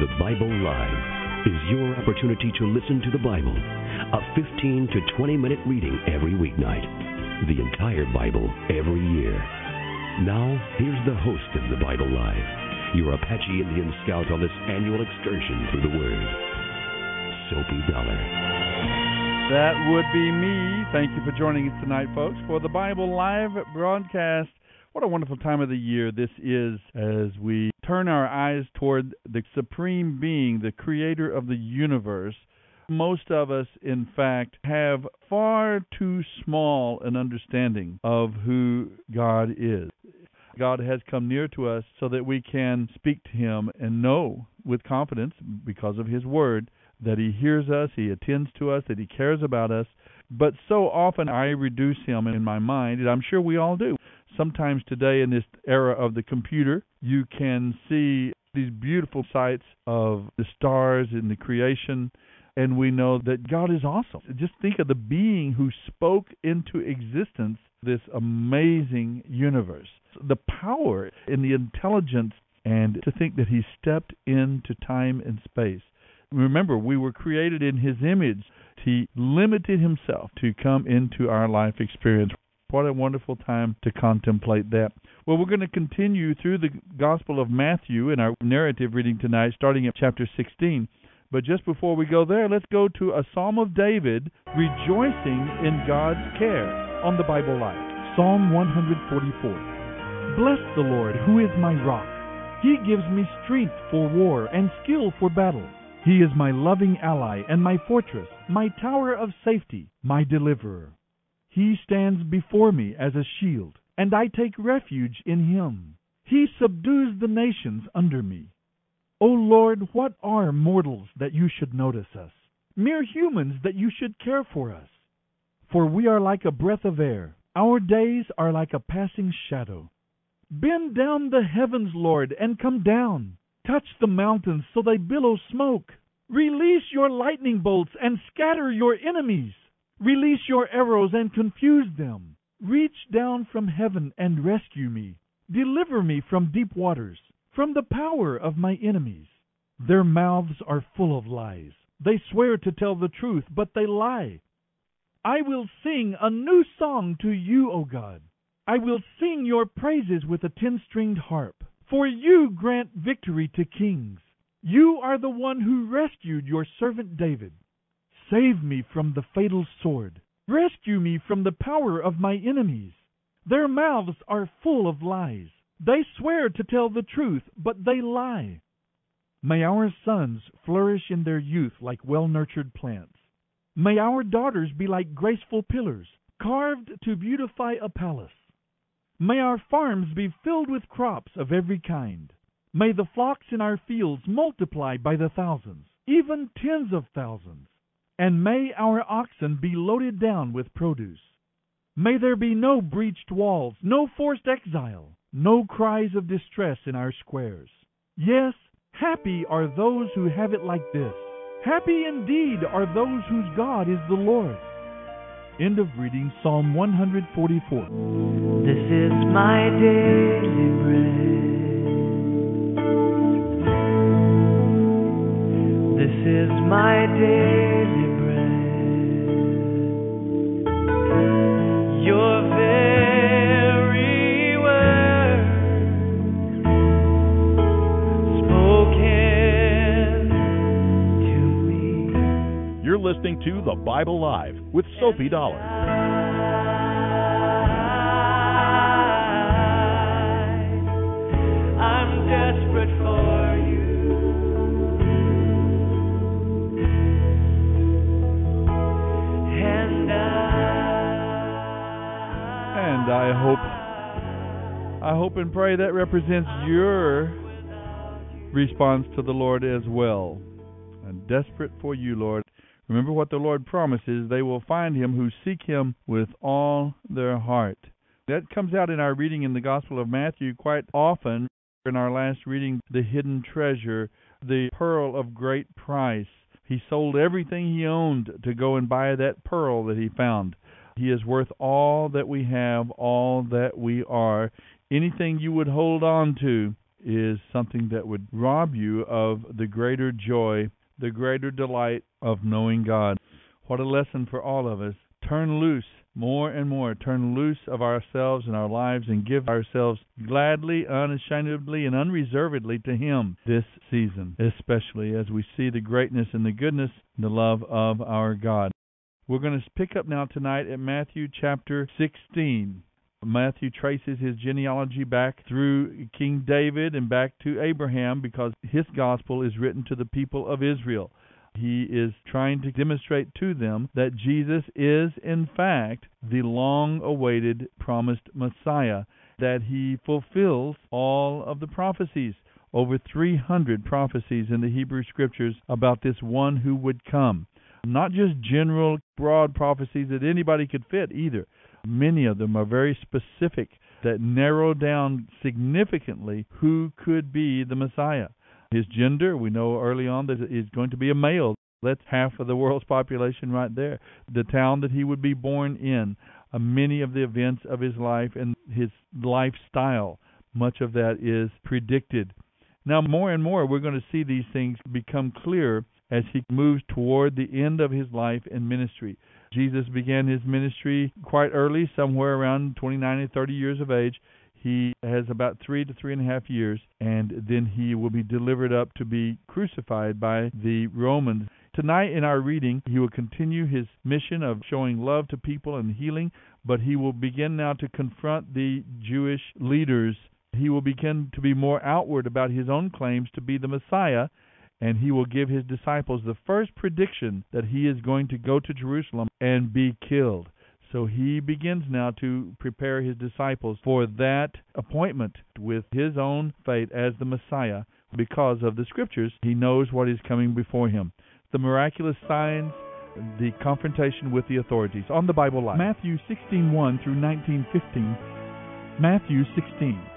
The Bible Live is your opportunity to listen to the Bible, a 15 to 20 minute reading every weeknight, the entire Bible every year. Now, here's the host of the Bible Live, your Apache Indian scout on this annual excursion through the Word, Soapy Dollar. That would be me. Thank you for joining us tonight, folks, for the Bible Live broadcast. What a wonderful time of the year this is as we turn our eyes toward the Supreme Being, the Creator of the universe. Most of us, in fact, have far too small an understanding of who God is. God has come near to us so that we can speak to Him and know with confidence, because of His Word, that He hears us, He attends to us, that He cares about us. But so often I reduce Him in my mind, and I'm sure we all do. Sometimes today, in this era of the computer, you can see these beautiful sights of the stars in the creation, and we know that God is awesome. Just think of the being who spoke into existence this amazing universe. The power and the intelligence, and to think that He stepped into time and space. Remember, we were created in His image. He limited Himself to come into our life experience. What a wonderful time to contemplate that. Well, we're going to continue through the Gospel of Matthew in our narrative reading tonight, starting at chapter 16. But just before we go there, let's go to a Psalm of David rejoicing in God's care on the Bible Live. Psalm 144. Bless the Lord, who is my rock. He gives me strength for war and skill for battle. He is my loving ally and my fortress, my tower of safety, my deliverer. He stands before me as a shield, and I take refuge in him. He subdues the nations under me. O Lord, what are mortals that you should notice us? Mere humans that you should care for us. For we are like a breath of air, our days are like a passing shadow. Bend down the heavens, Lord, and come down. Touch the mountains so they billow smoke. Release your lightning bolts and scatter your enemies. Release your arrows and confuse them. Reach down from heaven and rescue me. Deliver me from deep waters, from the power of my enemies. Their mouths are full of lies. They swear to tell the truth, but they lie. I will sing a new song to you, O God. I will sing your praises with a ten stringed harp. For you grant victory to kings. You are the one who rescued your servant David. Save me from the fatal sword. Rescue me from the power of my enemies. Their mouths are full of lies. They swear to tell the truth, but they lie. May our sons flourish in their youth like well nurtured plants. May our daughters be like graceful pillars, carved to beautify a palace. May our farms be filled with crops of every kind. May the flocks in our fields multiply by the thousands, even tens of thousands. And may our oxen be loaded down with produce. May there be no breached walls, no forced exile, no cries of distress in our squares. Yes, Happy are those who have it like this. Happy indeed are those whose God is the Lord. End of reading Psalm 144. This is my daily bread. Is my daily bread. Your very word spoken to me. You're listening to The Bible Live with Soapy Dollar. I, hope I hope and pray that represents your response to the Lord as well. I'm desperate for you, Lord. Remember what the Lord promises, they will find him who seek him with all their heart. That comes out in our reading in the Gospel of Matthew quite often. In our last reading, the hidden treasure, the pearl of great price. He sold everything he owned to go and buy that pearl that he found. He is worth all that we have, all that we are. Anything you would hold on to is something that would rob you of the greater joy, the greater delight of knowing God. What a lesson for all of us. Turn loose more and more. Turn loose of ourselves and our lives and give ourselves gladly, unashamedly, and unreservedly to Him this season, especially as we see the greatness and the goodness and the love of our God. We're going to pick up now tonight at Matthew chapter 16. Matthew traces his genealogy back through King David and back to Abraham because his gospel is written to the people of Israel. He is trying to demonstrate to them that Jesus is, in fact, the long awaited promised Messiah, that he fulfills all of the prophecies. Over 300 prophecies in the Hebrew Scriptures about this one who would come. Not just general, broad prophecies that anybody could fit either. Many of them are very specific that narrow down significantly who could be the Messiah. His gender, we know early on that he's going to be a male. That's half of the world's population right there. The town that he would be born in, uh, many of the events of his life and his lifestyle, much of that is predicted. Now, more and more, we're going to see these things become clear as he moves toward the end of his life and ministry. Jesus began his ministry quite early, somewhere around 29 and 30 years of age. He has about three to three and a half years, and then he will be delivered up to be crucified by the Romans. Tonight in our reading, he will continue his mission of showing love to people and healing, but he will begin now to confront the Jewish leaders. He will begin to be more outward about his own claims to be the Messiah and he will give his disciples the first prediction that he is going to go to Jerusalem and be killed. So he begins now to prepare his disciples for that appointment with his own fate as the Messiah because of the scriptures. He knows what is coming before him. The miraculous signs, the confrontation with the authorities. On the Bible Live. Matthew 16:1 through 19:15. Matthew 16.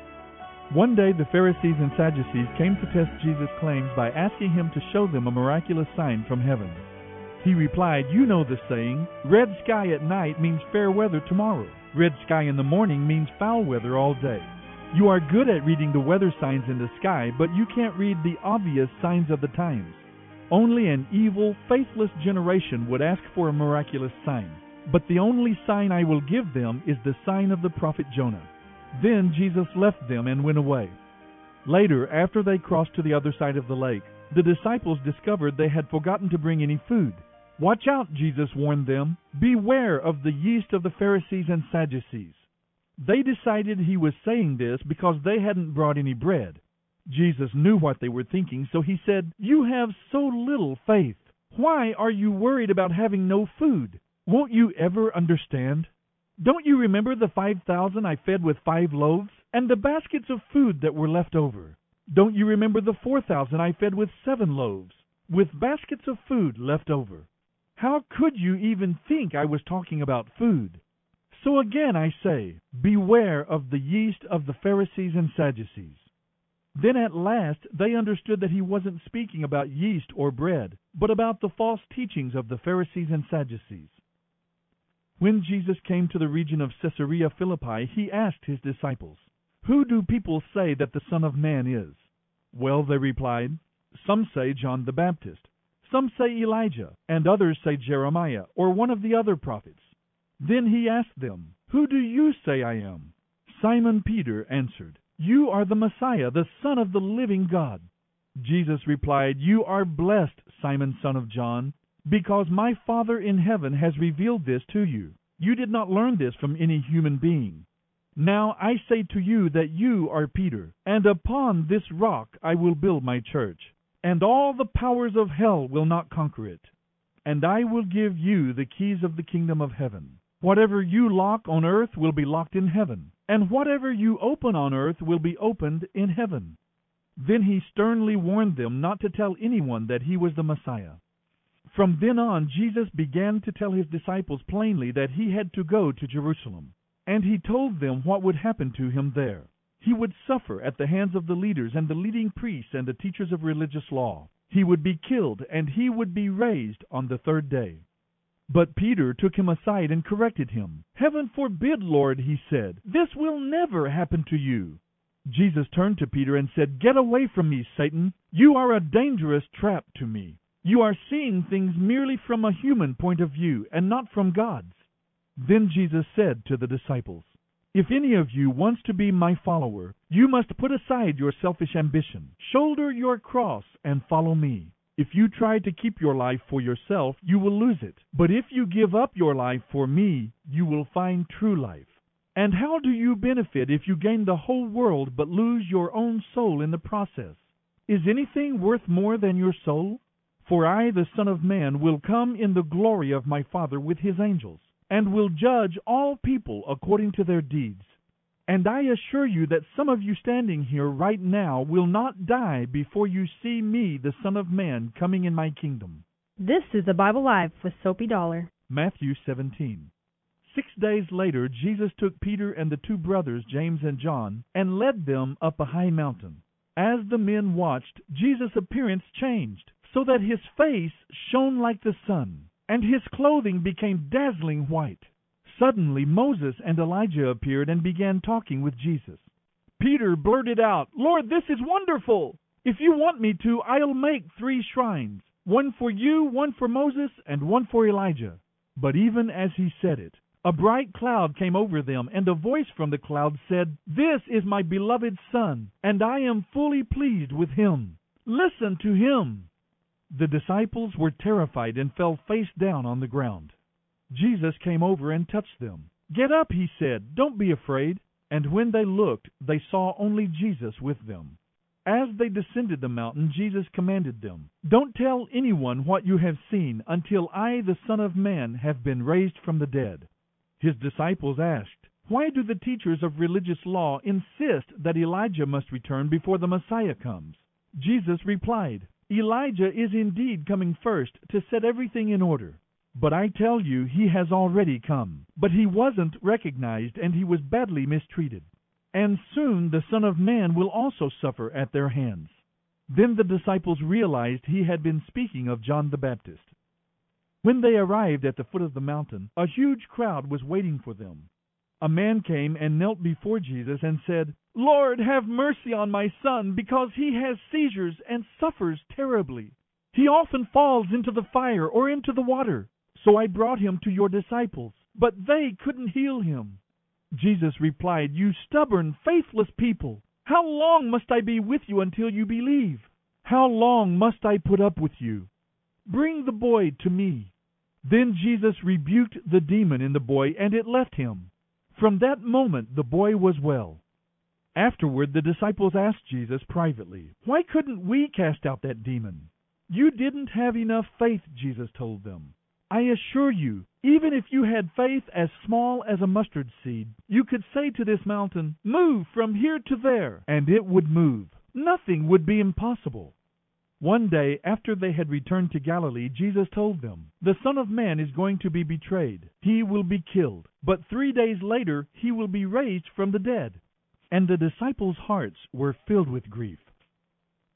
One day the Pharisees and Sadducees came to test Jesus' claims by asking him to show them a miraculous sign from heaven. He replied, You know the saying, red sky at night means fair weather tomorrow. Red sky in the morning means foul weather all day. You are good at reading the weather signs in the sky, but you can't read the obvious signs of the times. Only an evil, faithless generation would ask for a miraculous sign. But the only sign I will give them is the sign of the prophet Jonah. Then Jesus left them and went away. Later, after they crossed to the other side of the lake, the disciples discovered they had forgotten to bring any food. Watch out, Jesus warned them. Beware of the yeast of the Pharisees and Sadducees. They decided he was saying this because they hadn't brought any bread. Jesus knew what they were thinking, so he said, You have so little faith. Why are you worried about having no food? Won't you ever understand? Don't you remember the five thousand I fed with five loaves, and the baskets of food that were left over? Don't you remember the four thousand I fed with seven loaves, with baskets of food left over? How could you even think I was talking about food? So again I say, beware of the yeast of the Pharisees and Sadducees. Then at last they understood that he wasn't speaking about yeast or bread, but about the false teachings of the Pharisees and Sadducees. When Jesus came to the region of Caesarea Philippi, he asked his disciples, Who do people say that the Son of Man is? Well, they replied, Some say John the Baptist, some say Elijah, and others say Jeremiah, or one of the other prophets. Then he asked them, Who do you say I am? Simon Peter answered, You are the Messiah, the Son of the living God. Jesus replied, You are blessed, Simon son of John, because my Father in heaven has revealed this to you. You did not learn this from any human being. Now I say to you that you are Peter, and upon this rock I will build my church, and all the powers of hell will not conquer it. And I will give you the keys of the kingdom of heaven. Whatever you lock on earth will be locked in heaven, and whatever you open on earth will be opened in heaven. Then he sternly warned them not to tell anyone that he was the Messiah. From then on, Jesus began to tell his disciples plainly that he had to go to Jerusalem, and he told them what would happen to him there. He would suffer at the hands of the leaders and the leading priests and the teachers of religious law. He would be killed, and he would be raised on the third day. But Peter took him aside and corrected him. Heaven forbid, Lord, he said, this will never happen to you. Jesus turned to Peter and said, Get away from me, Satan. You are a dangerous trap to me. You are seeing things merely from a human point of view and not from God's. Then Jesus said to the disciples, if any of you wants to be my follower, you must put aside your selfish ambition, shoulder your cross, and follow me. If you try to keep your life for yourself, you will lose it. But if you give up your life for me, you will find true life. And how do you benefit if you gain the whole world but lose your own soul in the process? Is anything worth more than your soul? For I, the Son of Man, will come in the glory of my Father with his angels and will judge all people according to their deeds. And I assure you that some of you standing here right now will not die before you see me, the Son of Man, coming in my kingdom. This is the Bible Live with Soapy Dollar. Matthew 17. Six days later, Jesus took Peter and the two brothers, James and John, and led them up a high mountain. As the men watched, Jesus' appearance changed, so that his face shone like the sun and his clothing became dazzling white. Suddenly Moses and Elijah appeared and began talking with Jesus. Peter blurted out, Lord, this is wonderful! If you want me to, I'll make three shrines one for you, one for Moses, and one for Elijah. But even as he said it, a bright cloud came over them, and a voice from the cloud said, This is my beloved Son, and I am fully pleased with him. Listen to him. The disciples were terrified and fell face down on the ground. Jesus came over and touched them. Get up, he said. Don't be afraid. And when they looked, they saw only Jesus with them. As they descended the mountain, Jesus commanded them, Don't tell anyone what you have seen until I, the Son of Man, have been raised from the dead. His disciples asked, Why do the teachers of religious law insist that Elijah must return before the Messiah comes? Jesus replied, Elijah is indeed coming first to set everything in order. But I tell you, he has already come. But he wasn't recognized, and he was badly mistreated. And soon the Son of Man will also suffer at their hands. Then the disciples realized he had been speaking of John the Baptist. When they arrived at the foot of the mountain, a huge crowd was waiting for them. A man came and knelt before Jesus and said, Lord, have mercy on my son, because he has seizures and suffers terribly. He often falls into the fire or into the water. So I brought him to your disciples, but they couldn't heal him. Jesus replied, You stubborn, faithless people, how long must I be with you until you believe? How long must I put up with you? Bring the boy to me. Then Jesus rebuked the demon in the boy, and it left him. From that moment the boy was well. Afterward the disciples asked Jesus privately, Why couldn't we cast out that demon? You didn't have enough faith, Jesus told them. I assure you, even if you had faith as small as a mustard seed, you could say to this mountain, Move from here to there, and it would move. Nothing would be impossible. One day, after they had returned to Galilee, Jesus told them, The Son of Man is going to be betrayed. He will be killed. But three days later, he will be raised from the dead. and the disciples' hearts were filled with grief.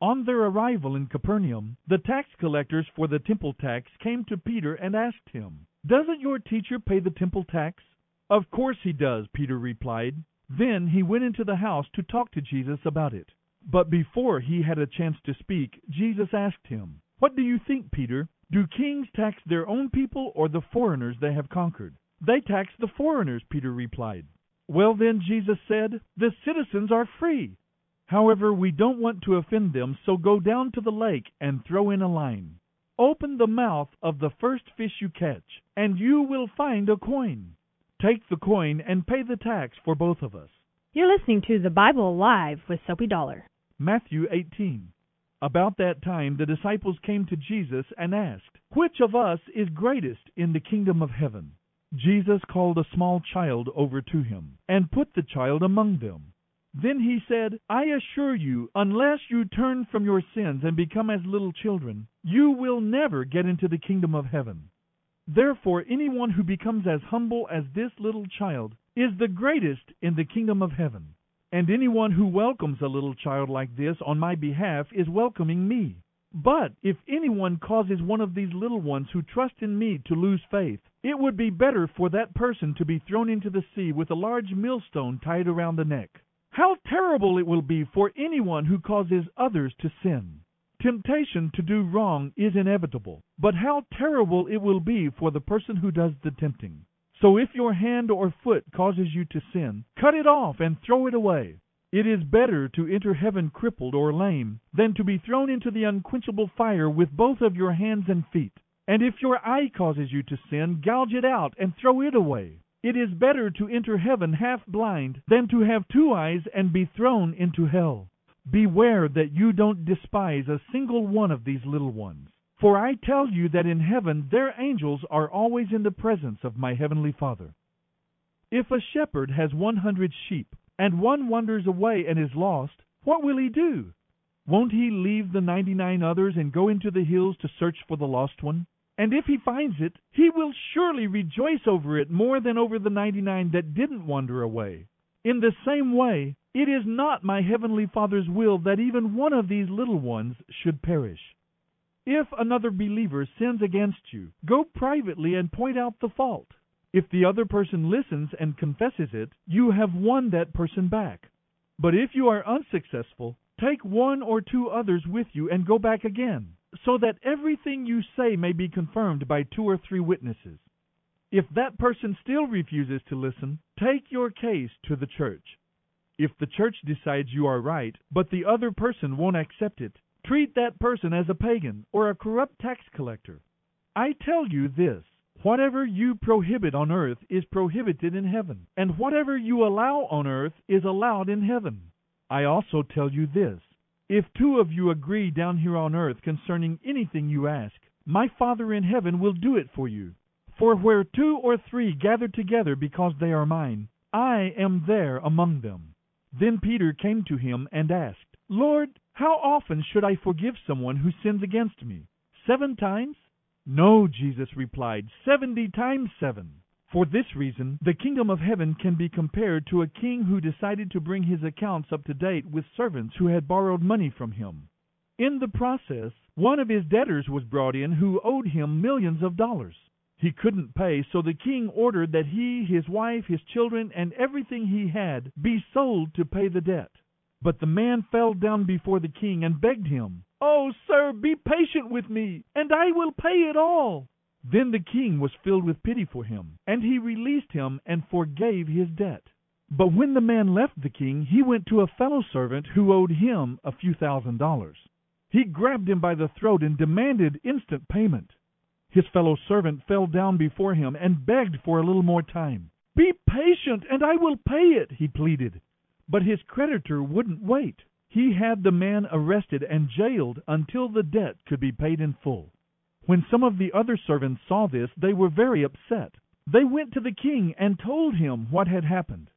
On their arrival in Capernaum, the tax collectors for the temple tax came to Peter and asked him, Doesn't your teacher pay the temple tax? Of course he does, Peter replied. Then he went into the house to talk to Jesus about it. But before he had a chance to speak, Jesus asked him, What do you think, Peter? Do kings tax their own people or the foreigners they have conquered? They tax the foreigners, Peter replied. Well, then, Jesus said, the citizens are free. However, we don't want to offend them, so go down to the lake and throw in a line. Open the mouth of the first fish you catch, and you will find a coin. Take the coin and pay the tax for both of us. You're listening to the Bible Live with Soapy Dollar. Matthew 18. About that time, the disciples came to Jesus and asked, Which of us is greatest in the kingdom of heaven? Jesus called a small child over to him, and put the child among them. Then he said, I assure you, unless you turn from your sins and become as little children, you will never get into the kingdom of heaven. Therefore, anyone who becomes as humble as this little child is the greatest in the kingdom of heaven. And anyone who welcomes a little child like this on my behalf is welcoming me. But if anyone causes one of these little ones who trust in me to lose faith, it would be better for that person to be thrown into the sea with a large millstone tied around the neck. How terrible it will be for anyone who causes others to sin. Temptation to do wrong is inevitable, but how terrible it will be for the person who does the tempting. So if your hand or foot causes you to sin, cut it off and throw it away. It is better to enter heaven crippled or lame than to be thrown into the unquenchable fire with both of your hands and feet. And if your eye causes you to sin, gouge it out and throw it away. It is better to enter heaven half blind than to have two eyes and be thrown into hell. Beware that you don't despise a single one of these little ones. For I tell you that in heaven their angels are always in the presence of my heavenly Father. If a shepherd has one hundred sheep, and one wanders away and is lost, what will he do? Won't he leave the ninety nine others and go into the hills to search for the lost one? And if he finds it, he will surely rejoice over it more than over the ninety nine that didn't wander away. In the same way, it is not my heavenly Father's will that even one of these little ones should perish. If another believer sins against you, go privately and point out the fault. If the other person listens and confesses it, you have won that person back. But if you are unsuccessful, take one or two others with you and go back again, so that everything you say may be confirmed by two or three witnesses. If that person still refuses to listen, take your case to the church. If the church decides you are right, but the other person won't accept it, treat that person as a pagan or a corrupt tax collector. I tell you this Whatever you prohibit on earth is prohibited in heaven, and whatever you allow on earth is allowed in heaven. I also tell you this if two of you agree down here on earth concerning anything you ask, my Father in heaven will do it for you. For where two or three gather together because they are mine, I am there among them. Then Peter came to him and asked, Lord, how often should I forgive someone who sins against me? Seven times? No, Jesus replied, seventy times seven. For this reason, the kingdom of heaven can be compared to a king who decided to bring his accounts up to date with servants who had borrowed money from him. In the process, one of his debtors was brought in who owed him millions of dollars. He couldn't pay, so the king ordered that he, his wife, his children, and everything he had be sold to pay the debt. But the man fell down before the king and begged him, Oh, sir, be patient with me, and I will pay it all. Then the king was filled with pity for him, and he released him and forgave his debt. But when the man left the king, he went to a fellow servant who owed him a few thousand dollars. He grabbed him by the throat and demanded instant payment. His fellow servant fell down before him and begged for a little more time. Be patient, and I will pay it, he pleaded. But his creditor wouldn't wait. He had the man arrested and jailed until the debt could be paid in full. When some of the other servants saw this, they were very upset. They went to the king and told him what had happened.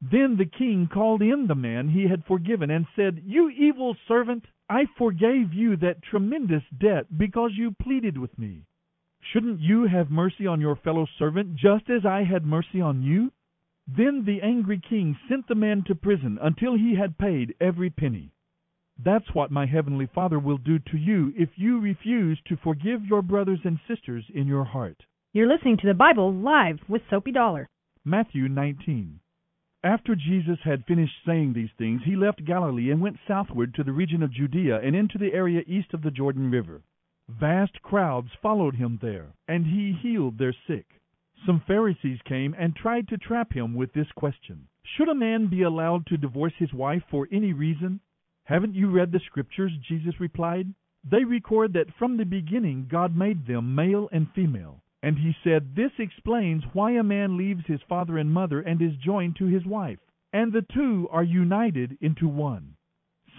Then the king called in the man he had forgiven and said, You evil servant, I forgave you that tremendous debt because you pleaded with me. Shouldn't you have mercy on your fellow servant just as I had mercy on you? Then the angry king sent the man to prison until he had paid every penny. That's what my heavenly Father will do to you if you refuse to forgive your brothers and sisters in your heart. You're listening to the Bible live with Soapy Dollar. Matthew 19. After Jesus had finished saying these things, he left Galilee and went southward to the region of Judea and into the area east of the Jordan River. Vast crowds followed him there, and he healed their sick. Some Pharisees came and tried to trap him with this question Should a man be allowed to divorce his wife for any reason? Haven't you read the Scriptures? Jesus replied. They record that from the beginning God made them male and female. And he said, This explains why a man leaves his father and mother and is joined to his wife, and the two are united into one.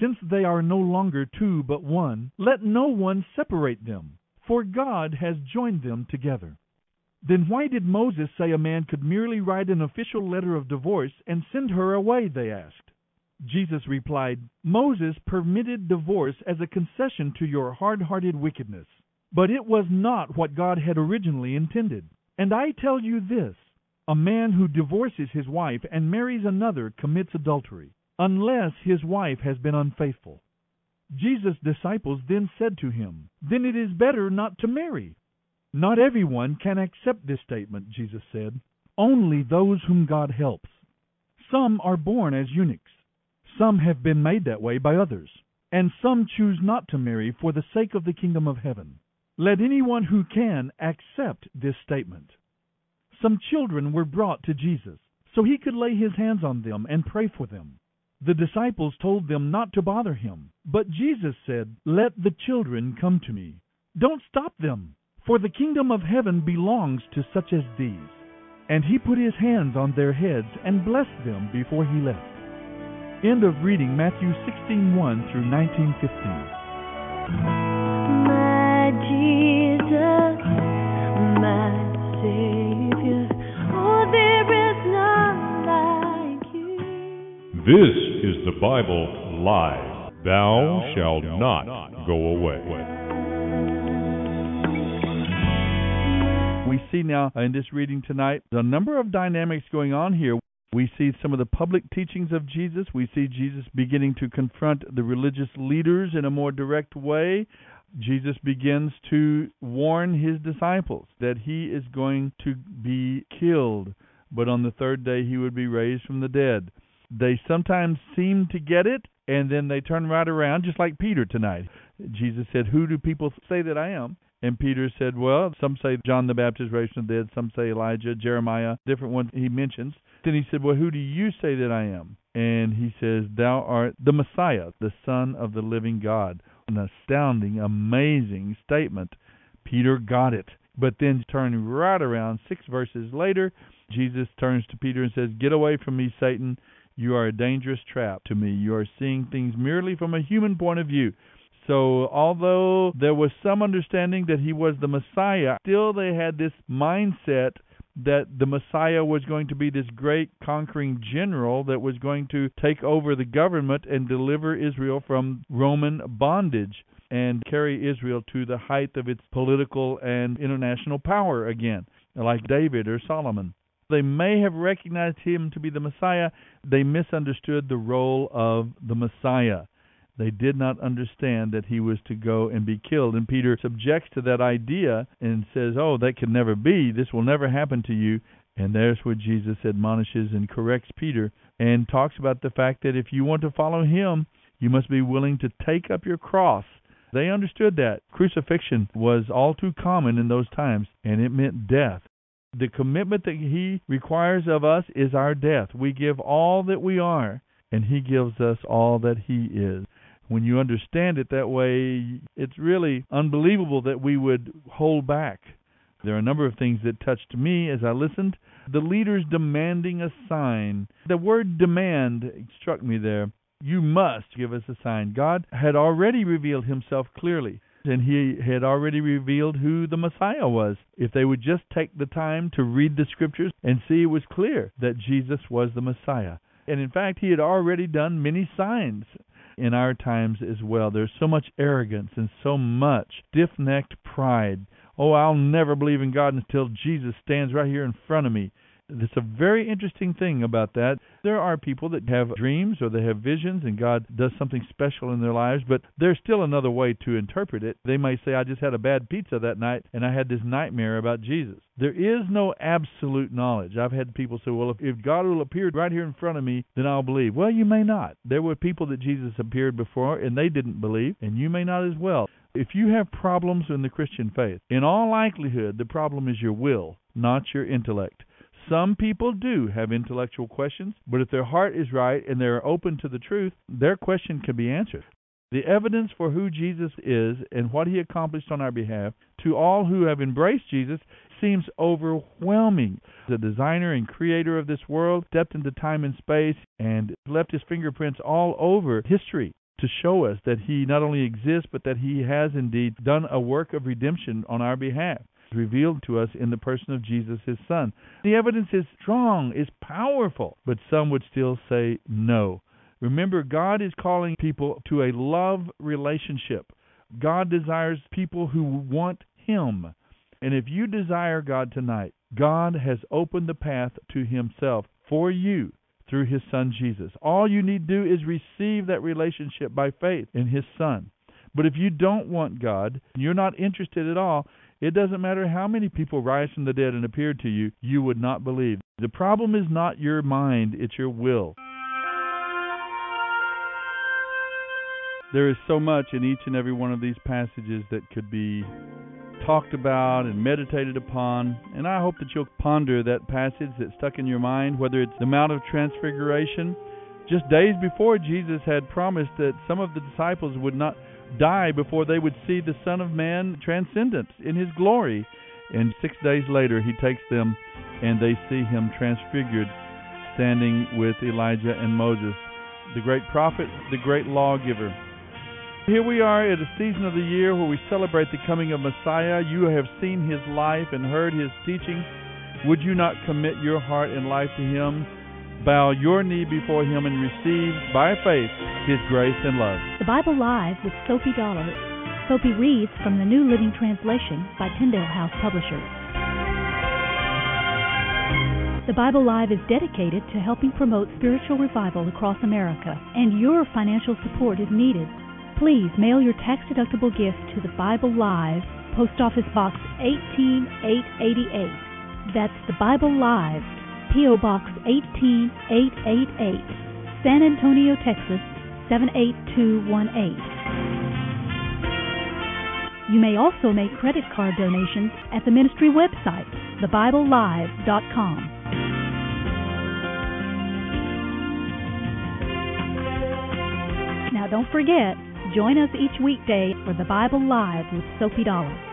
Since they are no longer two but one, let no one separate them, for God has joined them together. Then why did Moses say a man could merely write an official letter of divorce and send her away? They asked. Jesus replied, Moses permitted divorce as a concession to your hard hearted wickedness. But it was not what God had originally intended. And I tell you this a man who divorces his wife and marries another commits adultery, unless his wife has been unfaithful. Jesus' disciples then said to him, Then it is better not to marry. Not everyone can accept this statement, Jesus said. Only those whom God helps. Some are born as eunuchs. Some have been made that way by others. And some choose not to marry for the sake of the kingdom of heaven. Let anyone who can accept this statement. Some children were brought to Jesus, so he could lay his hands on them and pray for them. The disciples told them not to bother him, but Jesus said, Let the children come to me. Don't stop them, for the kingdom of heaven belongs to such as these. And he put his hands on their heads and blessed them before he left. End of reading Matthew 16:1 through 19:15. Jesus, my Savior. Oh, there is none like you. This is the Bible live. Thou shalt not go away. We see now in this reading tonight a number of dynamics going on here. We see some of the public teachings of Jesus. We see Jesus beginning to confront the religious leaders in a more direct way. Jesus begins to warn his disciples that he is going to be killed, but on the third day he would be raised from the dead. They sometimes seem to get it, and then they turn right around, just like Peter tonight. Jesus said, Who do people say that I am? And Peter said, Well, some say John the Baptist raised from the dead, some say Elijah, Jeremiah, different ones he mentions. Then he said, Well, who do you say that I am? And he says, Thou art the Messiah, the Son of the living God an astounding, amazing statement. Peter got it. But then turning right around, six verses later, Jesus turns to Peter and says, Get away from me, Satan. You are a dangerous trap to me. You are seeing things merely from a human point of view. So, although there was some understanding that he was the Messiah, still they had this mindset that the Messiah was going to be this great conquering general that was going to take over the government and deliver Israel from Roman bondage and carry Israel to the height of its political and international power again, like David or Solomon. They may have recognized him to be the Messiah, they misunderstood the role of the Messiah. They did not understand that he was to go and be killed. And Peter subjects to that idea and says, Oh, that can never be. This will never happen to you. And there's where Jesus admonishes and corrects Peter and talks about the fact that if you want to follow him, you must be willing to take up your cross. They understood that. Crucifixion was all too common in those times, and it meant death. The commitment that he requires of us is our death. We give all that we are, and he gives us all that he is when you understand it that way, it's really unbelievable that we would hold back. There are a number of things that touched me as I listened. The leaders demanding a sign. The word demand struck me there. You must give us a sign. God had already revealed himself clearly, and he had already revealed who the Messiah was. If they would just take the time to read the scriptures and see it was clear that Jesus was the Messiah. And in fact, he had already done many signs in our times as well. There's so much arrogance and so much stiff necked pride. Oh, I'll never believe in God until Jesus stands right here in front of me. It's a very interesting thing about that. There are people that have dreams or they have visions and God does something special in their lives, but there's still another way to interpret it. They may say, I just had a bad pizza that night and I had this nightmare about Jesus. There is no absolute knowledge. I've had people say, well, if, if God will appear right here in front of me, then I'll believe. Well, you may not. There were people that Jesus appeared before and they didn't believe, and you may not as well. If you have problems in the Christian faith, in all likelihood, the problem is your will, not your intellect. Some people do have intellectual questions, but if their heart is right and they're open to the truth, their question can be answered. The evidence for who Jesus is and what he accomplished on our behalf to all who have embraced Jesus seems overwhelming. The designer and creator of this world stepped into time and space and left his fingerprints all over history to show us that he not only exists, but that he has indeed done a work of redemption on our behalf, revealed to us in the person of Jesus, his son. The evidence is strong, is powerful, but some would still say no. Remember, God is calling people to a love relationship. God desires people who want him. And if you desire God tonight, God has opened the path to himself for you through his son Jesus. All you need to do is receive that relationship by faith in his son. But if you don't want God, you're not interested at all, it doesn't matter how many people rise from the dead and appear to you, you would not believe. The problem is not your mind, it's your will. There is so much in each and every one of these passages that could be talked about and meditated upon. And I hope that you'll ponder that passage that stuck in your mind, whether it's the Mount of Transfiguration. Just days before, Jesus had promised that some of the disciples would not die before they would see the Son of Man transcendent in his glory. And six days later, he takes them and they see him transfigured, standing with Elijah and Moses, the great prophet, the great lawgiver. Here we are at a season of the year where we celebrate the coming of Messiah. You have seen his life and heard his teaching. Would you not commit your heart and life to him? Bow your knee before him and receive by faith his grace and love. The Bible Live with Soapy Dollar. Soapy reads from the New Living Translation by Tyndale House Publishers. The Bible Live is dedicated to helping promote spiritual revival across America, and your financial support is needed. Please mail your tax deductible gift to the Bible Live, Post Office Box 18888. That's the Bible Live, P.O. Box 18888, San Antonio, Texas 78218. You may also make credit card donations at the ministry website, thebiblelive.com. Now don't forget, join us each weekday for the Bible Live with Soapy Dollar.